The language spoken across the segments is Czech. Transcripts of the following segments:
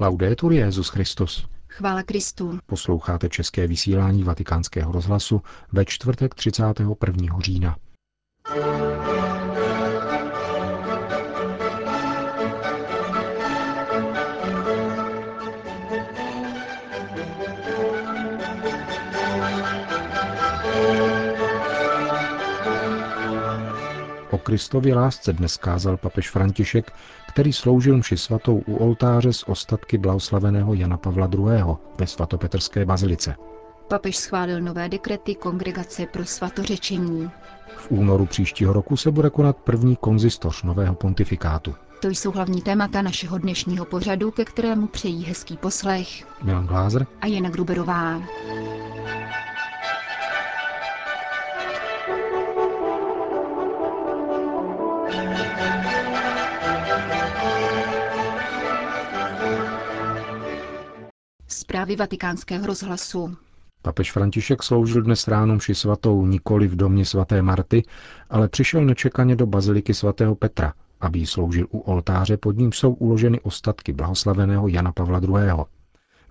Laudetur Jezus Christus. Chvála Kristu. Posloucháte české vysílání Vatikánského rozhlasu ve čtvrtek 31. října. Kristově lásce dnes kázal papež František, který sloužil mši svatou u oltáře s ostatky blahoslaveného Jana Pavla II. ve svatopetrské bazilice. Papež schválil nové dekrety Kongregace pro svatořečení. V únoru příštího roku se bude konat první konzistoř nového pontifikátu. To jsou hlavní témata našeho dnešního pořadu, ke kterému přejí hezký poslech Milan Glázer a Jana Gruberová. Zprávy vatikánského rozhlasu. Papež František sloužil dnes ráno mši svatou nikoli v domě svaté Marty, ale přišel nečekaně do baziliky svatého Petra, aby jí sloužil u oltáře, pod ním jsou uloženy ostatky blahoslaveného Jana Pavla II.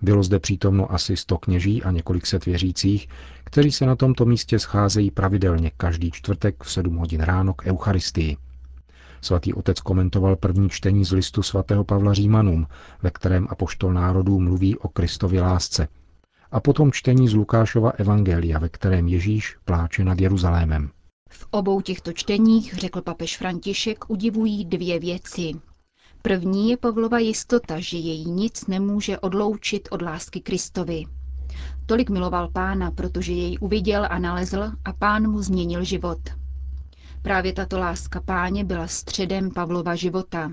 Bylo zde přítomno asi sto kněží a několik set věřících, kteří se na tomto místě scházejí pravidelně každý čtvrtek v 7 hodin ráno k Eucharistii. Svatý otec komentoval první čtení z listu svatého Pavla Římanům, ve kterém apoštol národů mluví o Kristově lásce. A potom čtení z Lukášova evangelia, ve kterém Ježíš pláče nad Jeruzalémem. V obou těchto čteních, řekl papež František, udivují dvě věci. První je Pavlova jistota, že její nic nemůže odloučit od lásky Kristovi. Tolik miloval pána, protože jej uviděl a nalezl a pán mu změnil život. Právě tato láska páně byla středem Pavlova života.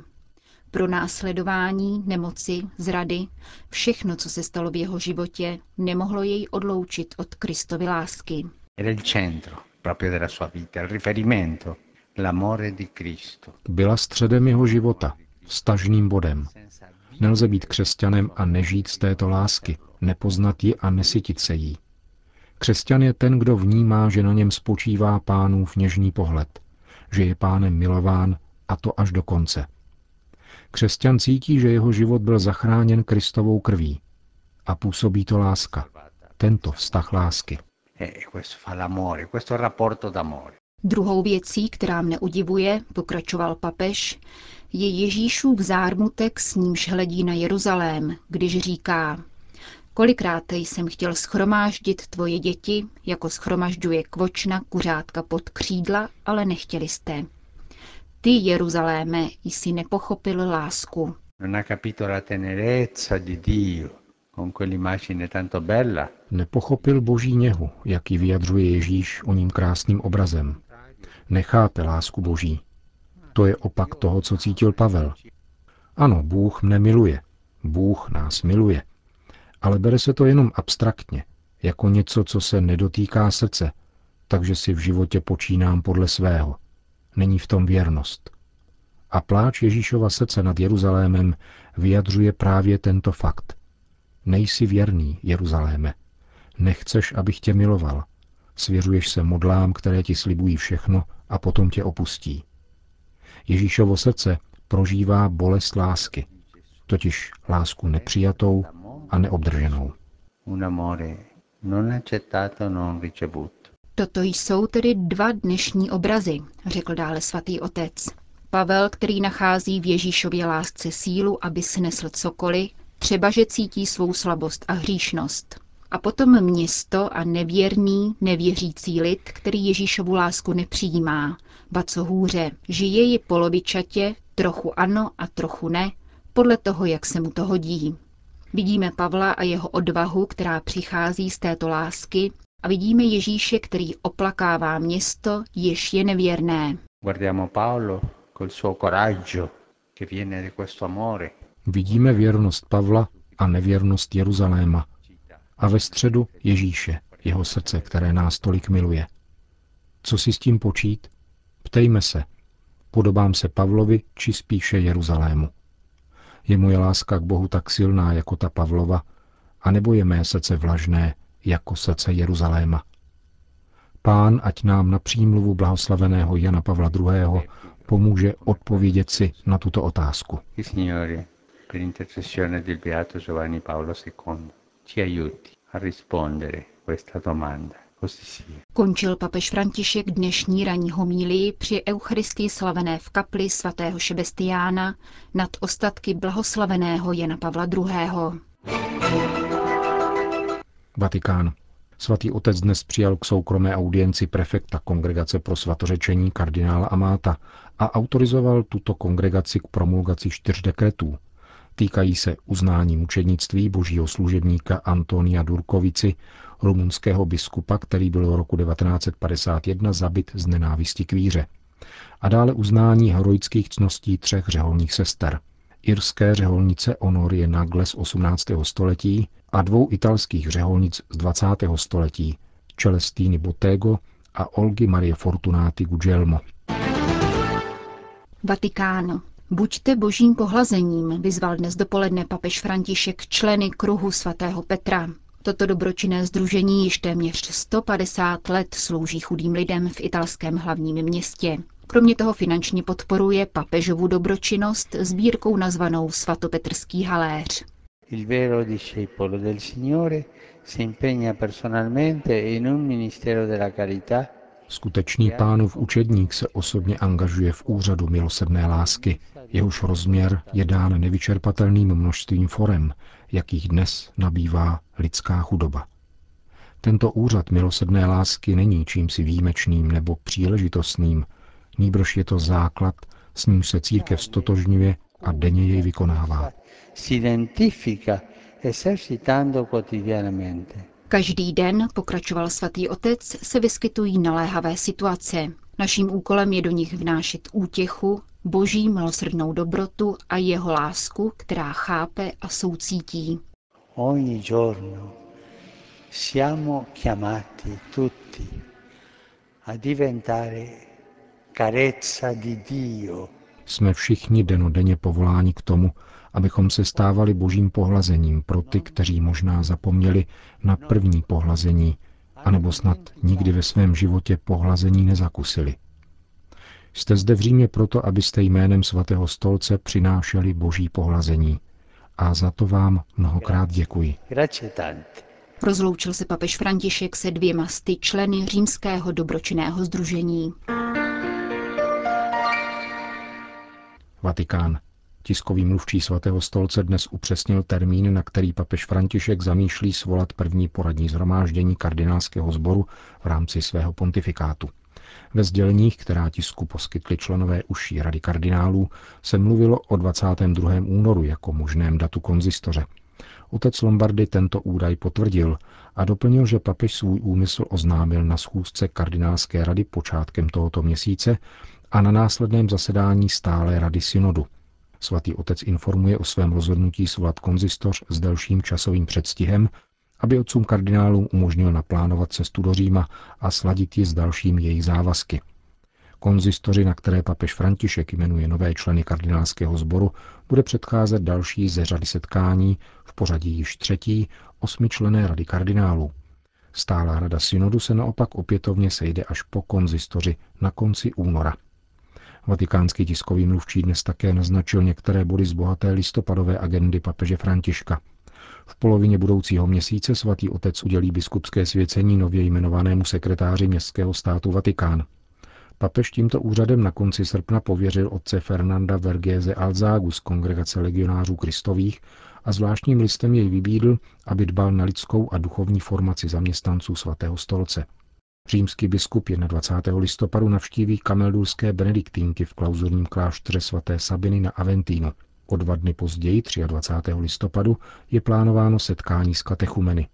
Pro následování, nemoci, zrady, všechno, co se stalo v jeho životě, nemohlo jej odloučit od Kristovy lásky. Byla středem jeho života, stažným bodem. Nelze být křesťanem a nežít z této lásky, nepoznat ji a nesytit se jí. Křesťan je ten, kdo vnímá, že na něm spočívá pánův něžný pohled, že je pánem milován a to až do konce. Křesťan cítí, že jeho život byl zachráněn Kristovou krví. A působí to láska. Tento vztah lásky. Druhou věcí, která mne udivuje, pokračoval papež, je Ježíšův zármutek, s nímž hledí na Jeruzalém, když říká, Kolikrát jsem chtěl schromáždit tvoje děti, jako schromažďuje kvočna kuřátka pod křídla, ale nechtěli jste. Ty, Jeruzaléme, jsi nepochopil lásku. Nepochopil boží něhu, jak ji vyjadřuje Ježíš o ním krásným obrazem. Nechápe lásku boží. To je opak toho, co cítil Pavel. Ano, Bůh mne miluje. Bůh nás miluje ale bere se to jenom abstraktně, jako něco, co se nedotýká srdce, takže si v životě počínám podle svého. Není v tom věrnost. A pláč Ježíšova srdce nad Jeruzalémem vyjadřuje právě tento fakt. Nejsi věrný, Jeruzaléme. Nechceš, abych tě miloval. Svěřuješ se modlám, které ti slibují všechno a potom tě opustí. Ježíšovo srdce prožívá bolest lásky, totiž lásku nepřijatou a neobdrženou. Toto jsou tedy dva dnešní obrazy, řekl dále svatý otec. Pavel, který nachází v Ježíšově lásce sílu, aby snesl cokoliv, třeba že cítí svou slabost a hříšnost. A potom město a nevěrný, nevěřící lid, který Ježíšovu lásku nepřijímá, ba co hůře, žije ji polovičatě, trochu ano a trochu ne, podle toho, jak se mu to hodí. Vidíme Pavla a jeho odvahu, která přichází z této lásky a vidíme Ježíše, který oplakává město, jež je nevěrné. Vidíme věrnost Pavla a nevěrnost Jeruzaléma. A ve středu Ježíše, jeho srdce, které nás tolik miluje. Co si s tím počít? Ptejme se. Podobám se Pavlovi, či spíše Jeruzalému? Je moje láska k Bohu tak silná jako ta Pavlova, anebo je mé srdce vlažné jako srdce Jeruzaléma? Pán, ať nám na přímluvu blahoslaveného Jana Pavla II. pomůže odpovědět si na tuto otázku. ci aiuti a rispondere questa domanda. Končil papež František dnešní ranní homílii při Eucharistii slavené v kapli svatého Šebestiána nad ostatky blahoslaveného Jana Pavla II. Vatikán. Svatý otec dnes přijal k soukromé audienci prefekta Kongregace pro svatořečení kardinála Amáta a autorizoval tuto kongregaci k promulgaci čtyř dekretů. Týkají se uznání mučednictví božího služebníka Antonia Durkovici, rumunského biskupa, který byl v roku 1951 zabit z nenávisti k víře. A dále uznání heroických cností třech řeholních sester. Irské řeholnice Honorie Nagle z 18. století a dvou italských řeholnic z 20. století, Celestiny Bottego a Olgy Marie Fortunati Gugelmo. Vatikán. Buďte božím pohlazením, vyzval dnes dopoledne papež František členy kruhu svatého Petra. Toto dobročinné združení již téměř 150 let slouží chudým lidem v italském hlavním městě. Kromě toho finančně podporuje papežovu dobročinnost sbírkou nazvanou Svatopetrský haléř. Il vero Skutečný pánův učedník se osobně angažuje v úřadu milosrdné lásky, jehož rozměr je dán nevyčerpatelným množstvím forem, jakých dnes nabývá lidská chudoba. Tento úřad milosrdné lásky není čímsi výjimečným nebo příležitostným, nýbrž je to základ, s ním se církev stotožňuje a denně jej vykonává. Každý den, pokračoval svatý otec, se vyskytují naléhavé situace. Naším úkolem je do nich vnášet útěchu, boží milosrdnou dobrotu a jeho lásku, která chápe a soucítí. Ogni giorno siamo chiamati tutti a diventare carezza di Dio. Jsme všichni denodenně povoláni k tomu, abychom se stávali božím pohlazením pro ty, kteří možná zapomněli na první pohlazení, anebo snad nikdy ve svém životě pohlazení nezakusili. Jste zde v Římě proto, abyste jménem svatého stolce přinášeli boží pohlazení. A za to vám mnohokrát děkuji. Rozloučil se papež František se dvěma sty členy římského dobročinného združení. Vatikán. Tiskový mluvčí svatého stolce dnes upřesnil termín, na který papež František zamýšlí svolat první poradní zhromáždění kardinálského sboru v rámci svého pontifikátu. Ve sděleních, která tisku poskytli členové užší rady kardinálů, se mluvilo o 22. únoru jako možném datu konzistoře. Otec Lombardy tento údaj potvrdil a doplnil, že papež svůj úmysl oznámil na schůzce kardinálské rady počátkem tohoto měsíce a na následném zasedání stále rady synodu. Svatý otec informuje o svém rozhodnutí svolat konzistoř s delším časovým předstihem, aby otcům kardinálům umožnil naplánovat cestu do Říma a sladit ji s dalšími jejich závazky. Konzistoři, na které papež František jmenuje nové členy kardinálského sboru, bude předcházet další ze řady setkání, v pořadí již třetí, osmičlené rady kardinálů. Stálá rada synodu se naopak opětovně sejde až po konzistoři na konci února. Vatikánský tiskový mluvčí dnes také naznačil některé body z bohaté listopadové agendy papeže Františka. V polovině budoucího měsíce svatý otec udělí biskupské svěcení nově jmenovanému sekretáři městského státu Vatikán. Papež tímto úřadem na konci srpna pověřil otce Fernanda Vergéze Alzágu z Kongregace legionářů kristových a zvláštním listem jej vybídl, aby dbal na lidskou a duchovní formaci zaměstnanců svatého stolce. Římský biskup 21. listopadu navštíví kameldulské benediktínky v klauzurním klášteře svaté Sabiny na Aventínu. O dva dny později, 23. listopadu, je plánováno setkání s katechumeny.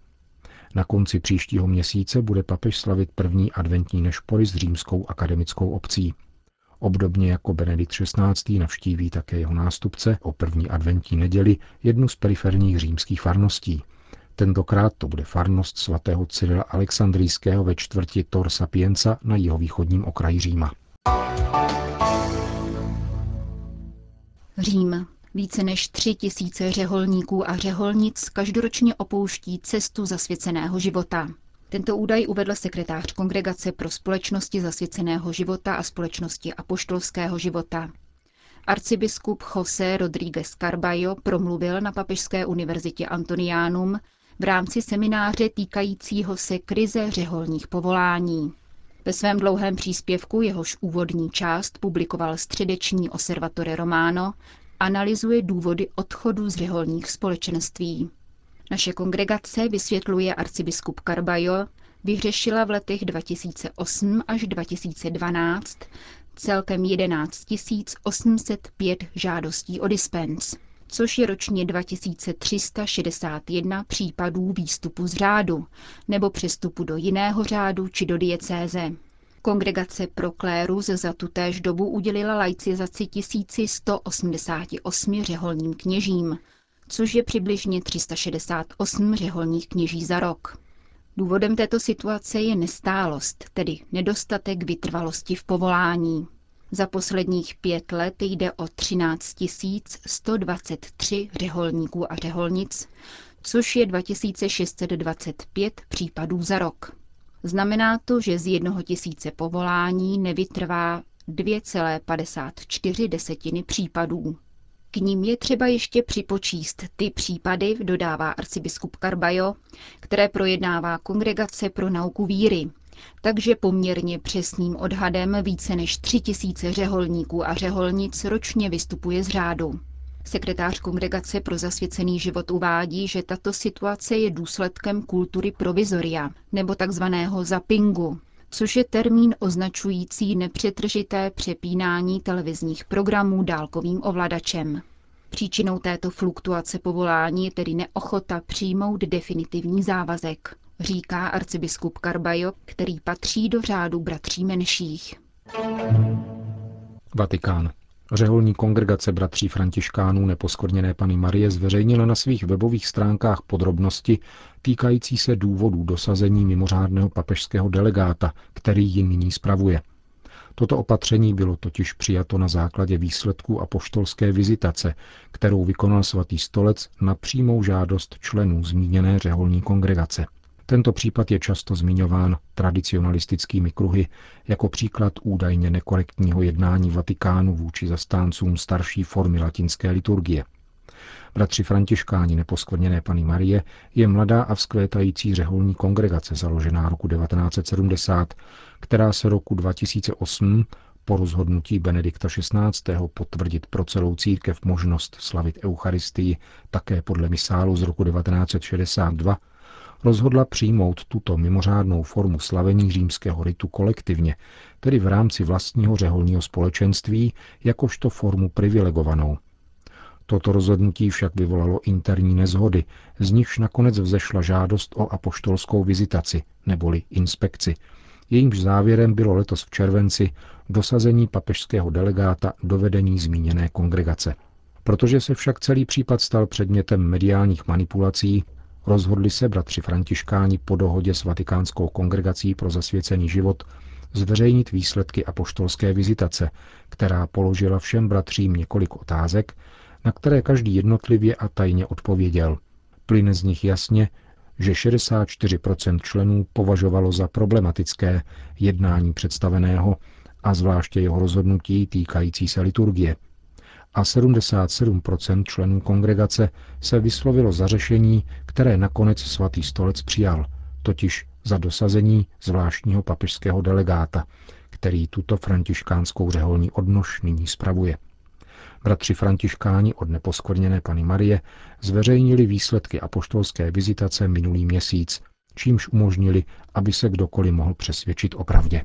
Na konci příštího měsíce bude papež slavit první adventní nešpory s římskou akademickou obcí. Obdobně jako Benedikt XVI. navštíví také jeho nástupce o první adventní neděli jednu z periferních římských farností, Tentokrát to bude farnost svatého Cyrila Alexandrijského ve čtvrti Tor Sapienza na jihovýchodním okraji Říma. Řím. Více než tři tisíce řeholníků a řeholnic každoročně opouští cestu zasvěceného života. Tento údaj uvedl sekretář Kongregace pro společnosti zasvěceného života a společnosti apoštolského života. Arcibiskup José Rodríguez Carballo promluvil na Papežské univerzitě Antoniánum v rámci semináře týkajícího se krize řeholních povolání. Ve svém dlouhém příspěvku, jehož úvodní část publikoval středeční Osservatore Romano, analyzuje důvody odchodu z řeholních společenství. Naše kongregace, vysvětluje arcibiskup Carballo, vyřešila v letech 2008 až 2012 celkem 11 805 žádostí o dispens, což je ročně 2361 případů výstupu z řádu nebo přestupu do jiného řádu či do diecéze. Kongregace pro klérus za tutéž dobu udělila laicizaci 1188 řeholním kněžím, což je přibližně 368 řeholních kněží za rok. Důvodem této situace je nestálost, tedy nedostatek vytrvalosti v povolání. Za posledních pět let jde o 13 123 řeholníků a řeholnic, což je 2625 případů za rok. Znamená to, že z jednoho tisíce povolání nevytrvá 2,54 desetiny případů. K ním je třeba ještě připočíst ty případy, dodává arcibiskup Carbajo, které projednává Kongregace pro nauku víry. Takže poměrně přesným odhadem více než tři tisíce řeholníků a řeholnic ročně vystupuje z řádu. Sekretář Kongregace pro zasvěcený život uvádí, že tato situace je důsledkem kultury provizoria nebo takzvaného zapingu, což je termín označující nepřetržité přepínání televizních programů dálkovým ovladačem. Příčinou této fluktuace povolání je tedy neochota přijmout definitivní závazek, říká arcibiskup Carbajo, který patří do řádu bratří menších. Vatikán. Řeholní kongregace bratří františkánů neposkorněné Pany Marie zveřejnila na svých webových stránkách podrobnosti týkající se důvodů dosazení mimořádného papežského delegáta, který ji nyní spravuje. Toto opatření bylo totiž přijato na základě výsledků apoštolské vizitace, kterou vykonal svatý stolec na přímou žádost členů zmíněné řeholní kongregace. Tento případ je často zmiňován tradicionalistickými kruhy jako příklad údajně nekorektního jednání Vatikánu vůči zastáncům starší formy latinské liturgie. Bratři františkáni neposkvrněné Pany Marie je mladá a vzkvétající řeholní kongregace založená roku 1970, která se roku 2008 po rozhodnutí Benedikta XVI. potvrdit pro celou církev možnost slavit Eucharistii také podle misálu z roku 1962 rozhodla přijmout tuto mimořádnou formu slavení římského ritu kolektivně, tedy v rámci vlastního řeholního společenství, jakožto formu privilegovanou. Toto rozhodnutí však vyvolalo interní nezhody, z nichž nakonec vzešla žádost o apoštolskou vizitaci, neboli inspekci. Jejímž závěrem bylo letos v červenci dosazení papežského delegáta do vedení zmíněné kongregace. Protože se však celý případ stal předmětem mediálních manipulací, rozhodli se bratři františkáni po dohodě s Vatikánskou kongregací pro zasvěcený život zveřejnit výsledky apoštolské vizitace, která položila všem bratřím několik otázek, na které každý jednotlivě a tajně odpověděl. Plyne z nich jasně, že 64% členů považovalo za problematické jednání představeného a zvláště jeho rozhodnutí týkající se liturgie – a 77% členů kongregace se vyslovilo za řešení, které nakonec svatý stolec přijal, totiž za dosazení zvláštního papežského delegáta, který tuto františkánskou řeholní odnož nyní spravuje. Bratři františkáni od neposkvrněné Pany Marie zveřejnili výsledky apoštolské vizitace minulý měsíc, čímž umožnili, aby se kdokoliv mohl přesvědčit o pravdě.